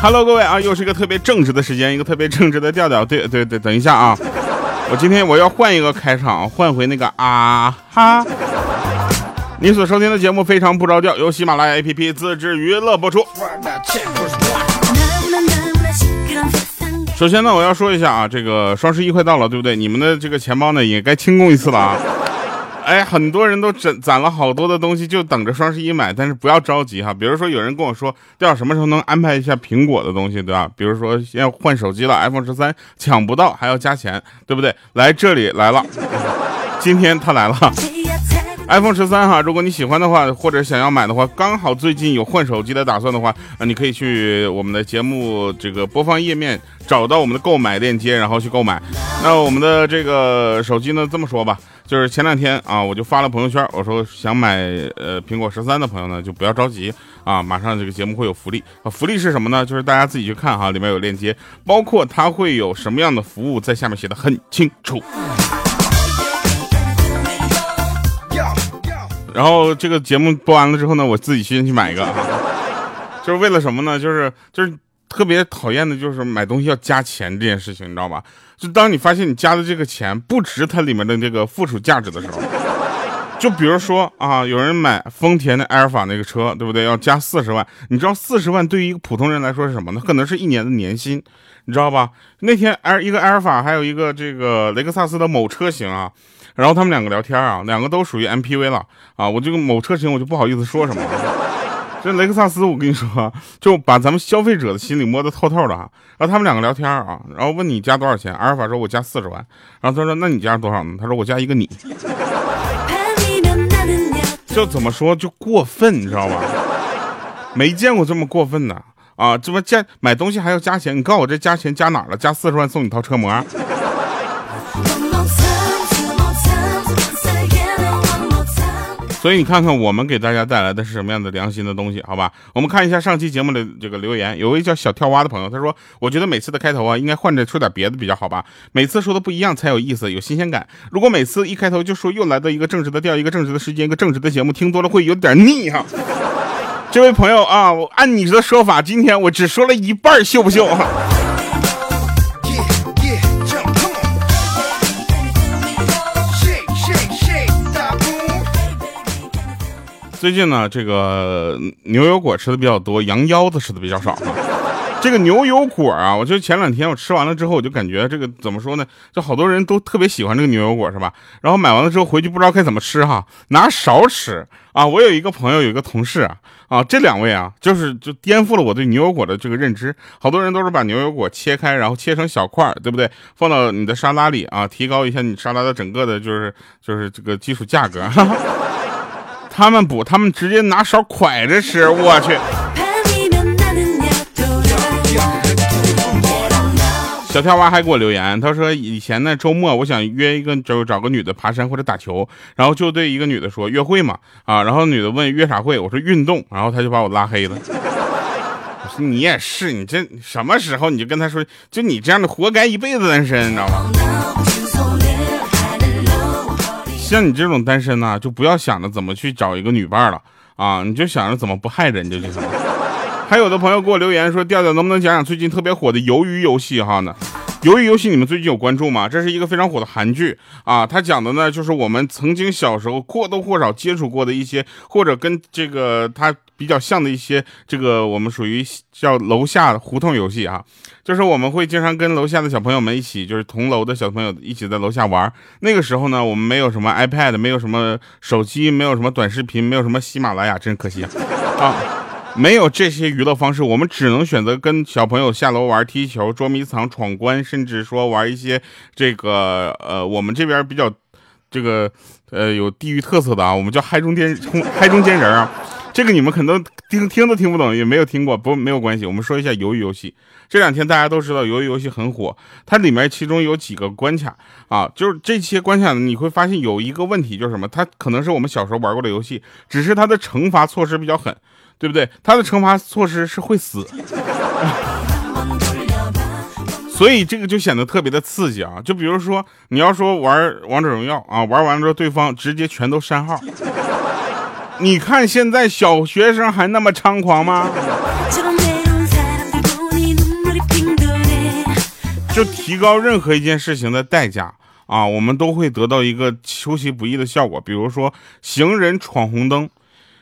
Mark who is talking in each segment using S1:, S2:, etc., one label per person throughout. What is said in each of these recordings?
S1: Hello，各位啊，又是一个特别正直的时间，一个特别正直的调调。对对对，等一下啊，我今天我要换一个开场，换回那个啊哈。你所收听的节目非常不着调，由喜马拉雅 APP 自制娱乐播出。首先呢，我要说一下啊，这个双十一快到了，对不对？你们的这个钱包呢，也该清空一次了啊。哎，很多人都攒攒了好多的东西，就等着双十一买。但是不要着急哈。比如说，有人跟我说，调什么时候能安排一下苹果的东西，对吧？比如说要换手机了，iPhone 十三抢不到还要加钱，对不对？来这里来了，今天他来了 ，iPhone 十三哈。如果你喜欢的话，或者想要买的话，刚好最近有换手机的打算的话，啊，你可以去我们的节目这个播放页面找到我们的购买链接，然后去购买。那我们的这个手机呢，这么说吧。就是前两天啊，我就发了朋友圈，我说想买呃苹果十三的朋友呢，就不要着急啊，马上这个节目会有福利啊，福利是什么呢？就是大家自己去看哈，里面有链接，包括它会有什么样的服务，在下面写的很清楚。然后这个节目播完了之后呢，我自己先去买一个，就是为了什么呢？就是就是。特别讨厌的就是买东西要加钱这件事情，你知道吧？就当你发现你加的这个钱不值它里面的这个附属价值的时候，就比如说啊，有人买丰田的埃尔法那个车，对不对？要加四十万，你知道四十万对于一个普通人来说是什么呢？可能是一年的年薪，你知道吧？那天埃一个埃尔法，还有一个这个雷克萨斯的某车型啊，然后他们两个聊天啊，两个都属于 MPV 了啊，我这个某车型我就不好意思说什么了。这雷克萨斯，我跟你说，就把咱们消费者的心里摸得透透的啊。然后他们两个聊天啊，然后问你加多少钱，阿尔法说我加四十万，然后他说那你加多少呢？他说我加一个你。就怎么说就过分，你知道吧？没见过这么过分的啊！这不加买东西还要加钱？你告诉我这加钱加哪了？加四十万送你套车模？所以你看看我们给大家带来的是什么样的良心的东西，好吧？我们看一下上期节目的这个留言，有位叫小跳蛙的朋友，他说：“我觉得每次的开头啊，应该换着说点别的比较好吧？每次说的不一样才有意思，有新鲜感。如果每次一开头就说又来到一个正直的调，一个正直的时间，一个正直的节目，听多了会有点腻哈。”这位朋友啊，我按你的说法，今天我只说了一半，秀不秀？最近呢，这个牛油果吃的比较多，羊腰子吃的比较少。这个牛油果啊，我就前两天我吃完了之后，我就感觉这个怎么说呢？就好多人都特别喜欢这个牛油果，是吧？然后买完了之后回去不知道该怎么吃哈，拿勺吃啊。我有一个朋友，有一个同事啊，啊，这两位啊，就是就颠覆了我对牛油果的这个认知。好多人都是把牛油果切开，然后切成小块，对不对？放到你的沙拉里啊，提高一下你沙拉的整个的，就是就是这个基础价格。他们不，他们直接拿勺蒯着吃，我去。小跳蛙还给我留言，他说以前呢周末我想约一个就找个女的爬山或者打球，然后就对一个女的说约会嘛啊，然后女的问约啥会，我说运动，然后他就把我拉黑了。我说你也是，你这什么时候你就跟他说，就你这样的活该一辈子单身，你知道吗？像你这种单身呢，就不要想着怎么去找一个女伴了啊，你就想着怎么不害人就行了。还有的朋友给我留言说，调调能不能讲讲最近特别火的鱿鱼游戏哈呢？鱿鱼游戏你们最近有关注吗？这是一个非常火的韩剧啊，它讲的呢就是我们曾经小时候或多或少接触过的一些，或者跟这个它比较像的一些，这个我们属于叫楼下胡同游戏啊。就是我们会经常跟楼下的小朋友们一起，就是同楼的小朋友一起在楼下玩。那个时候呢，我们没有什么 iPad，没有什么手机，没有什么短视频，没有什么喜马拉雅，真可惜啊！没有这些娱乐方式，我们只能选择跟小朋友下楼玩踢球、捉迷藏、闯关，甚至说玩一些这个呃，我们这边比较这个呃有地域特色的啊，我们叫嗨中间嗨中间人啊。这个你们可能听听都听不懂，也没有听过，不没有关系。我们说一下鱿鱼游戏。这两天大家都知道鱿鱼游戏很火，它里面其中有几个关卡啊，就是这些关卡，你会发现有一个问题，就是什么？它可能是我们小时候玩过的游戏，只是它的惩罚措施比较狠，对不对？他的惩罚措施是会死。所以这个就显得特别的刺激啊！就比如说，你要说玩王者荣耀啊，玩完了之后对方直接全都删号，你看现在小学生还那么猖狂吗？就提高任何一件事情的代价啊，我们都会得到一个出其不意的效果。比如说，行人闯红灯。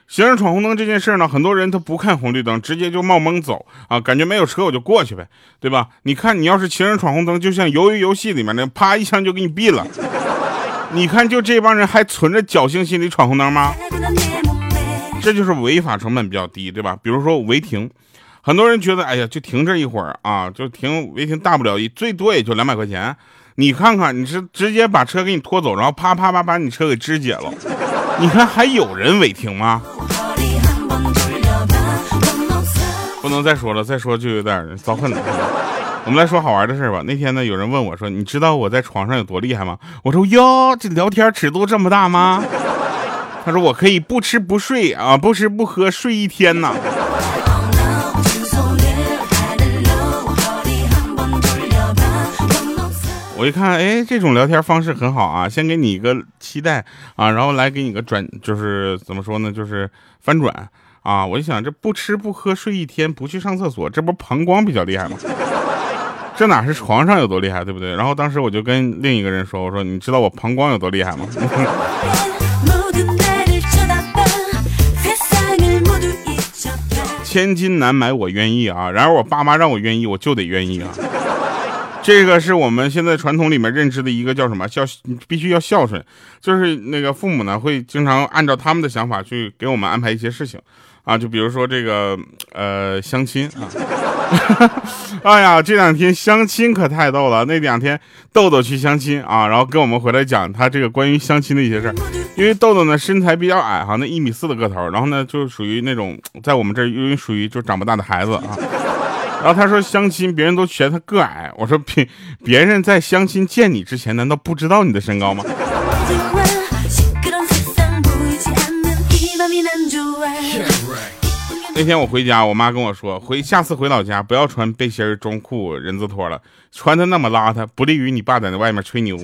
S1: 行人闯红灯这件事呢，很多人他不看红绿灯，直接就冒蒙走啊，感觉没有车我就过去呗，对吧？你看你要是行人闯红灯，就像鱿鱼游戏里面的，啪一枪就给你毙了。你看就这帮人还存着侥幸心理闯红灯吗？这就是违法成本比较低，对吧？比如说违停，很多人觉得哎呀就停这一会儿啊，就停违停大不了最多也就两百块钱，你看看你是直接把车给你拖走，然后啪啪啪把你车给肢解了。你看还有人违停吗？不能再说了，再说就有点遭恨了。我们来说好玩的事吧。那天呢，有人问我说：“你知道我在床上有多厉害吗？”我说：“哟，这聊天尺度这么大吗？”他说：“我可以不吃不睡啊，不吃不喝睡一天呐。”我一看，哎，这种聊天方式很好啊！先给你一个期待啊，然后来给你个转，就是怎么说呢，就是翻转啊！我一想，这不吃不喝睡一天，不去上厕所，这不膀胱比较厉害吗？这哪是床上有多厉害，对不对？然后当时我就跟另一个人说，我说你知道我膀胱有多厉害吗？千金难买我愿意啊！然而我爸妈让我愿意，我就得愿意啊！这个是我们现在传统里面认知的一个叫什么？孝，必须要孝顺，就是那个父母呢会经常按照他们的想法去给我们安排一些事情，啊，就比如说这个呃相亲啊，哎呀，这两天相亲可太逗了，那两天豆豆去相亲啊，然后跟我们回来讲他这个关于相亲的一些事儿，因为豆豆呢身材比较矮哈，那一米四的个头，然后呢就属于那种在我们这儿因为属于就长不大的孩子啊。然后他说相亲，别人都嫌他个矮。我说别别人在相亲见你之前，难道不知道你的身高吗？那天我回家，我妈跟我说，回下次回老家不要穿背心中裤人字拖了，穿的那么邋遢，不利于你爸在那外面吹牛。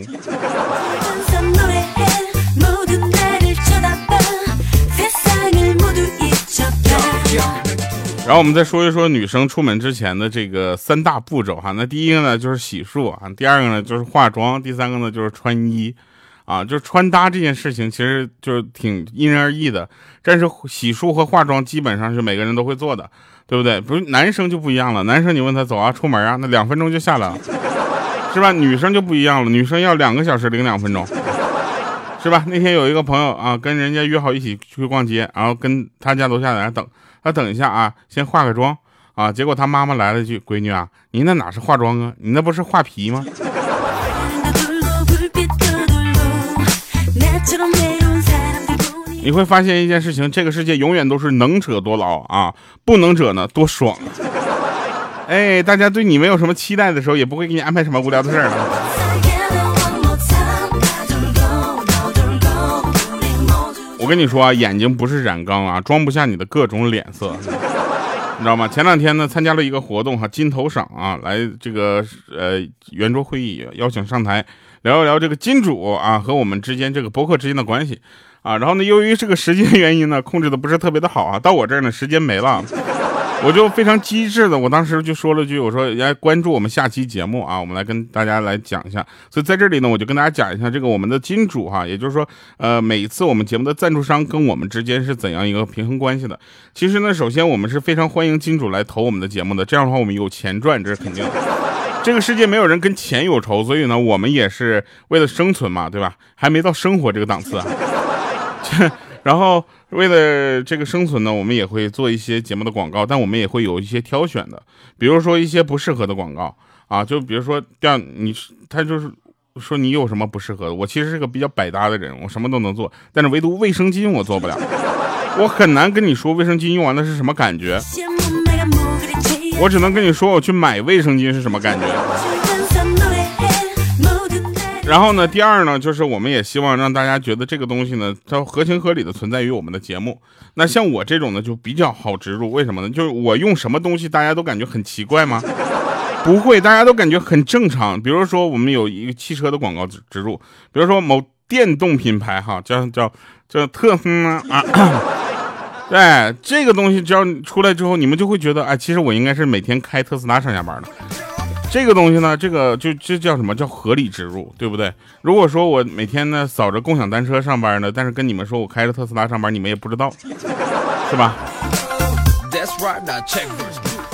S1: 然后我们再说一说女生出门之前的这个三大步骤哈，那第一个呢就是洗漱啊，第二个呢就是化妆，第三个呢就是穿衣，啊，就是穿搭这件事情其实就是挺因人而异的，但是洗漱和化妆基本上是每个人都会做的，对不对？不是男生就不一样了，男生你问他走啊出门啊，那两分钟就下来了，是吧？女生就不一样了，女生要两个小时零两分钟，是吧？那天有一个朋友啊，跟人家约好一起去逛街，然后跟他家楼下在那等。他等一下啊，先化个妆啊。结果他妈妈来了句：“闺女啊，你那哪是化妆啊？你那不是画皮吗？”你会发现一件事情，这个世界永远都是能者多劳啊，不能者呢多爽。哎，大家对你没有什么期待的时候，也不会给你安排什么无聊的事儿。我跟你说啊，眼睛不是染缸啊，装不下你的各种脸色，你知道吗？前两天呢，参加了一个活动哈，金头赏啊，来这个呃圆桌会议，邀请上台聊一聊这个金主啊和我们之间这个博客之间的关系啊。然后呢，由于这个时间原因呢，控制的不是特别的好啊，到我这儿呢，时间没了。我就非常机智的，我当时就说了句，我说来关注我们下期节目啊，我们来跟大家来讲一下。所以在这里呢，我就跟大家讲一下这个我们的金主哈，也就是说，呃，每一次我们节目的赞助商跟我们之间是怎样一个平衡关系的。其实呢，首先我们是非常欢迎金主来投我们的节目的，这样的话我们有钱赚，这是肯定的。这个世界没有人跟钱有仇，所以呢，我们也是为了生存嘛，对吧？还没到生活这个档次啊。然后为了这个生存呢，我们也会做一些节目的广告，但我们也会有一些挑选的，比如说一些不适合的广告啊，就比如说这样，你他就是说你有什么不适合的，我其实是个比较百搭的人，我什么都能做，但是唯独卫生巾我做不了，我很难跟你说卫生巾用完了是什么感觉，我只能跟你说我去买卫生巾是什么感觉。然后呢，第二呢，就是我们也希望让大家觉得这个东西呢，它合情合理的存在于我们的节目。那像我这种呢，就比较好植入。为什么呢？就是我用什么东西，大家都感觉很奇怪吗？不会，大家都感觉很正常。比如说，我们有一个汽车的广告植植入，比如说某电动品牌哈，叫叫叫特斯拉啊，对这个东西只要出来之后，你们就会觉得，哎，其实我应该是每天开特斯拉上下班的。这个东西呢，这个就这叫什么叫合理植入，对不对？如果说我每天呢扫着共享单车上班呢，但是跟你们说我开着特斯拉上班，你们也不知道，是吧？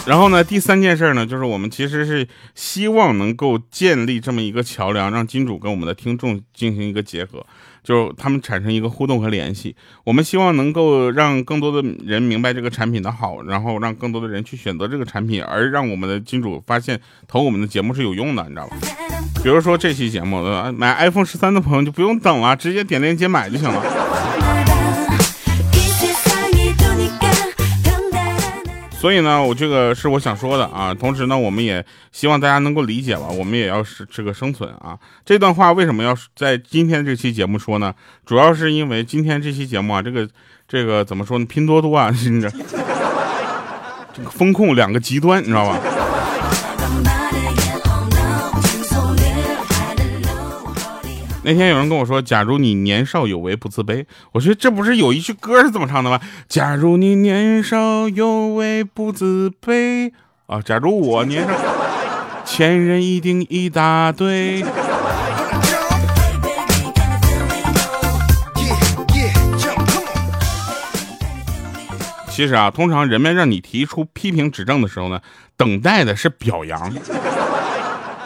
S1: 然后呢，第三件事呢，就是我们其实是希望能够建立这么一个桥梁，让金主跟我们的听众进行一个结合，就是他们产生一个互动和联系。我们希望能够让更多的人明白这个产品的好，然后让更多的人去选择这个产品，而让我们的金主发现投我们的节目是有用的，你知道吧？比如说这期节目，买 iPhone 十三的朋友就不用等了，直接点链接买就行了。所以呢，我这个是我想说的啊。同时呢，我们也希望大家能够理解吧。我们也要是这个生存啊。这段话为什么要在今天这期节目说呢？主要是因为今天这期节目啊，这个这个怎么说呢？拼多多啊，这这个风控两个极端，你知道吧？那天有人跟我说：“假如你年少有为不自卑。”我觉得这不是有一句歌是这么唱的吗？假如你年少有为不自卑啊！假如我年少，前人一定一大堆。其实啊，通常人们让你提出批评指正的时候呢，等待的是表扬。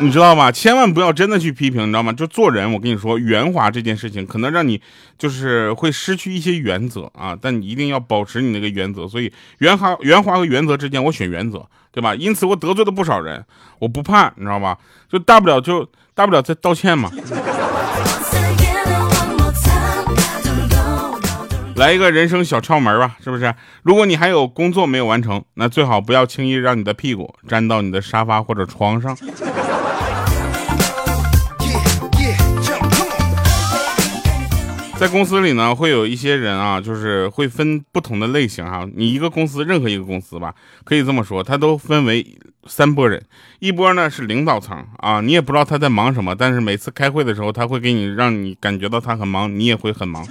S1: 你知道吗？千万不要真的去批评，你知道吗？就做人，我跟你说，圆滑这件事情可能让你就是会失去一些原则啊，但你一定要保持你那个原则。所以圆滑、圆滑和原则之间，我选原则，对吧？因此我得罪了不少人，我不怕，你知道吧？就大不了就大不了再道歉嘛。来一个人生小窍门吧，是不是？如果你还有工作没有完成，那最好不要轻易让你的屁股粘到你的沙发或者床上。在公司里呢，会有一些人啊，就是会分不同的类型哈。你一个公司，任何一个公司吧，可以这么说，它都分为三波人。一波呢是领导层啊，你也不知道他在忙什么，但是每次开会的时候，他会给你让你感觉到他很忙，你也会很忙。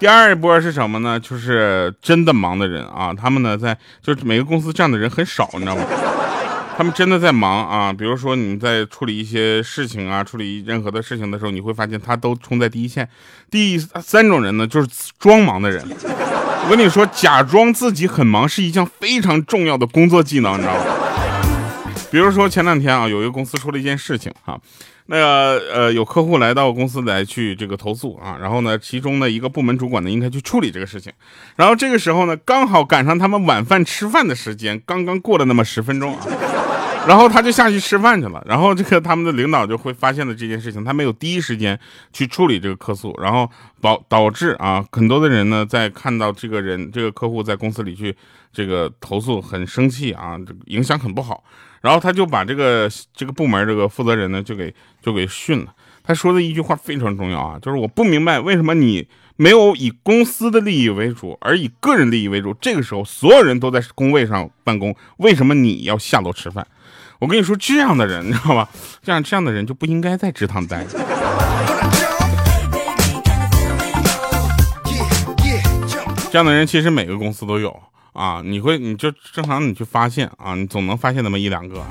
S1: 第二波是什么呢？就是真的忙的人啊，他们呢在就是每个公司这样的人很少，你知道吗？他们真的在忙啊，比如说你在处理一些事情啊，处理任何的事情的时候，你会发现他都冲在第一线。第三种人呢，就是装忙的人。我跟你说，假装自己很忙是一项非常重要的工作技能，你知道吗？比如说前两天啊，有一个公司出了一件事情哈，那个呃有客户来到公司来去这个投诉啊，然后呢，其中的一个部门主管呢应该去处理这个事情，然后这个时候呢，刚好赶上他们晚饭吃饭的时间，刚刚过了那么十分钟啊。然后他就下去吃饭去了，然后这个他们的领导就会发现了这件事情，他没有第一时间去处理这个客诉，然后导导致啊很多的人呢在看到这个人这个客户在公司里去这个投诉很生气啊，这影响很不好，然后他就把这个这个部门这个负责人呢就给就给训了。他说的一句话非常重要啊，就是我不明白为什么你没有以公司的利益为主，而以个人利益为主。这个时候所有人都在工位上办公，为什么你要下楼吃饭？我跟你说，这样的人，你知道吧？这样这样的人就不应该在职场待。这样的人其实每个公司都有啊，你会你就正常你去发现啊，你总能发现那么一两个。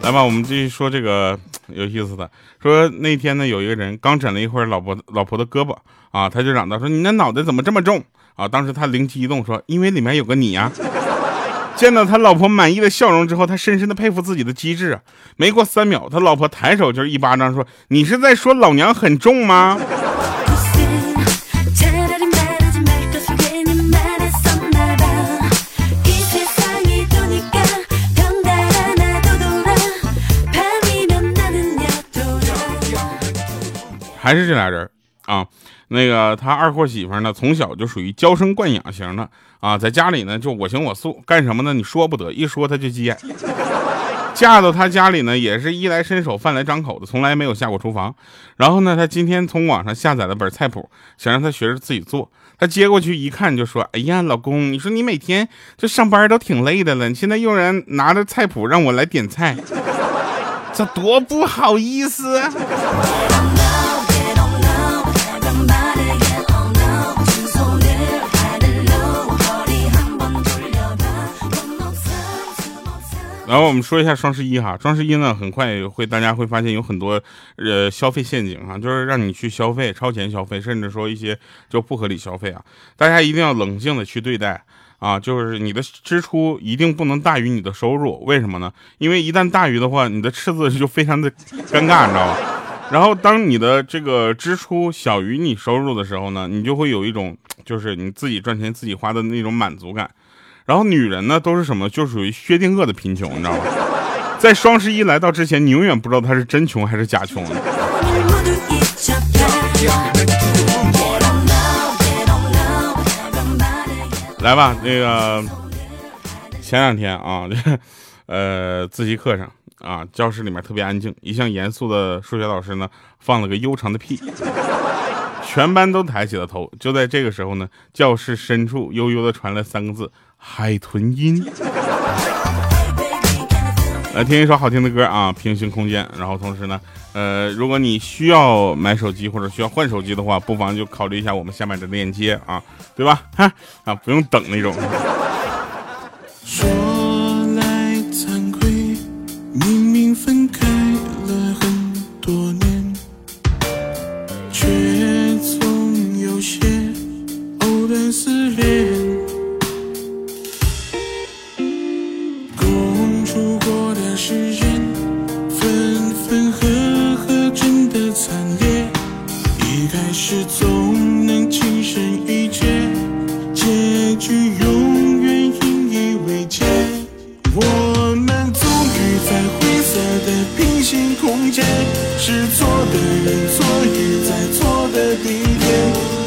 S1: 来吧，我们继续说这个有意思的。说那天呢，有一个人刚枕了一会儿老婆老婆的胳膊啊，他就嚷道说：“你那脑袋怎么这么重啊？”当时他灵机一动说：“因为里面有个你呀。”见到他老婆满意的笑容之后，他深深的佩服自己的机智！没过三秒，他老婆抬手就是一巴掌，说：“你是在说老娘很重吗？”还是这俩人啊。那个他二货媳妇呢，从小就属于娇生惯养型的啊，在家里呢就我行我素，干什么呢？你说不得，一说他就急眼。嫁到他家里呢，也是衣来伸手饭来张口的，从来没有下过厨房。然后呢，他今天从网上下载了本菜谱，想让他学着自己做。他接过去一看，就说：“哎呀，老公，你说你每天这上班都挺累的了，你现在又人拿着菜谱让我来点菜，这多不好意思。”然后我们说一下双十一哈，双十一呢很快会大家会发现有很多呃消费陷阱啊，就是让你去消费、超前消费，甚至说一些就不合理消费啊。大家一定要冷静的去对待啊，就是你的支出一定不能大于你的收入，为什么呢？因为一旦大于的话，你的赤字就非常的尴尬，你知道吧？然后当你的这个支出小于你收入的时候呢，你就会有一种就是你自己赚钱自己花的那种满足感。然后女人呢都是什么？就属于薛定谔的贫穷，你知道吗？在双十一来到之前，你永远不知道她是真穷还是假穷。来吧，那个前两天啊，呃，自习课上啊，教室里面特别安静，一向严肃的数学老师呢放了个悠长的屁，全班都抬起了头。就在这个时候呢，教室深处悠悠的传来三个字。海豚音，来听一首好听的歌啊！平行空间。然后同时呢，呃，如果你需要买手机或者需要换手机的话，不妨就考虑一下我们下面的链接啊，对吧？哈啊，不用等那种。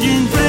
S2: 因为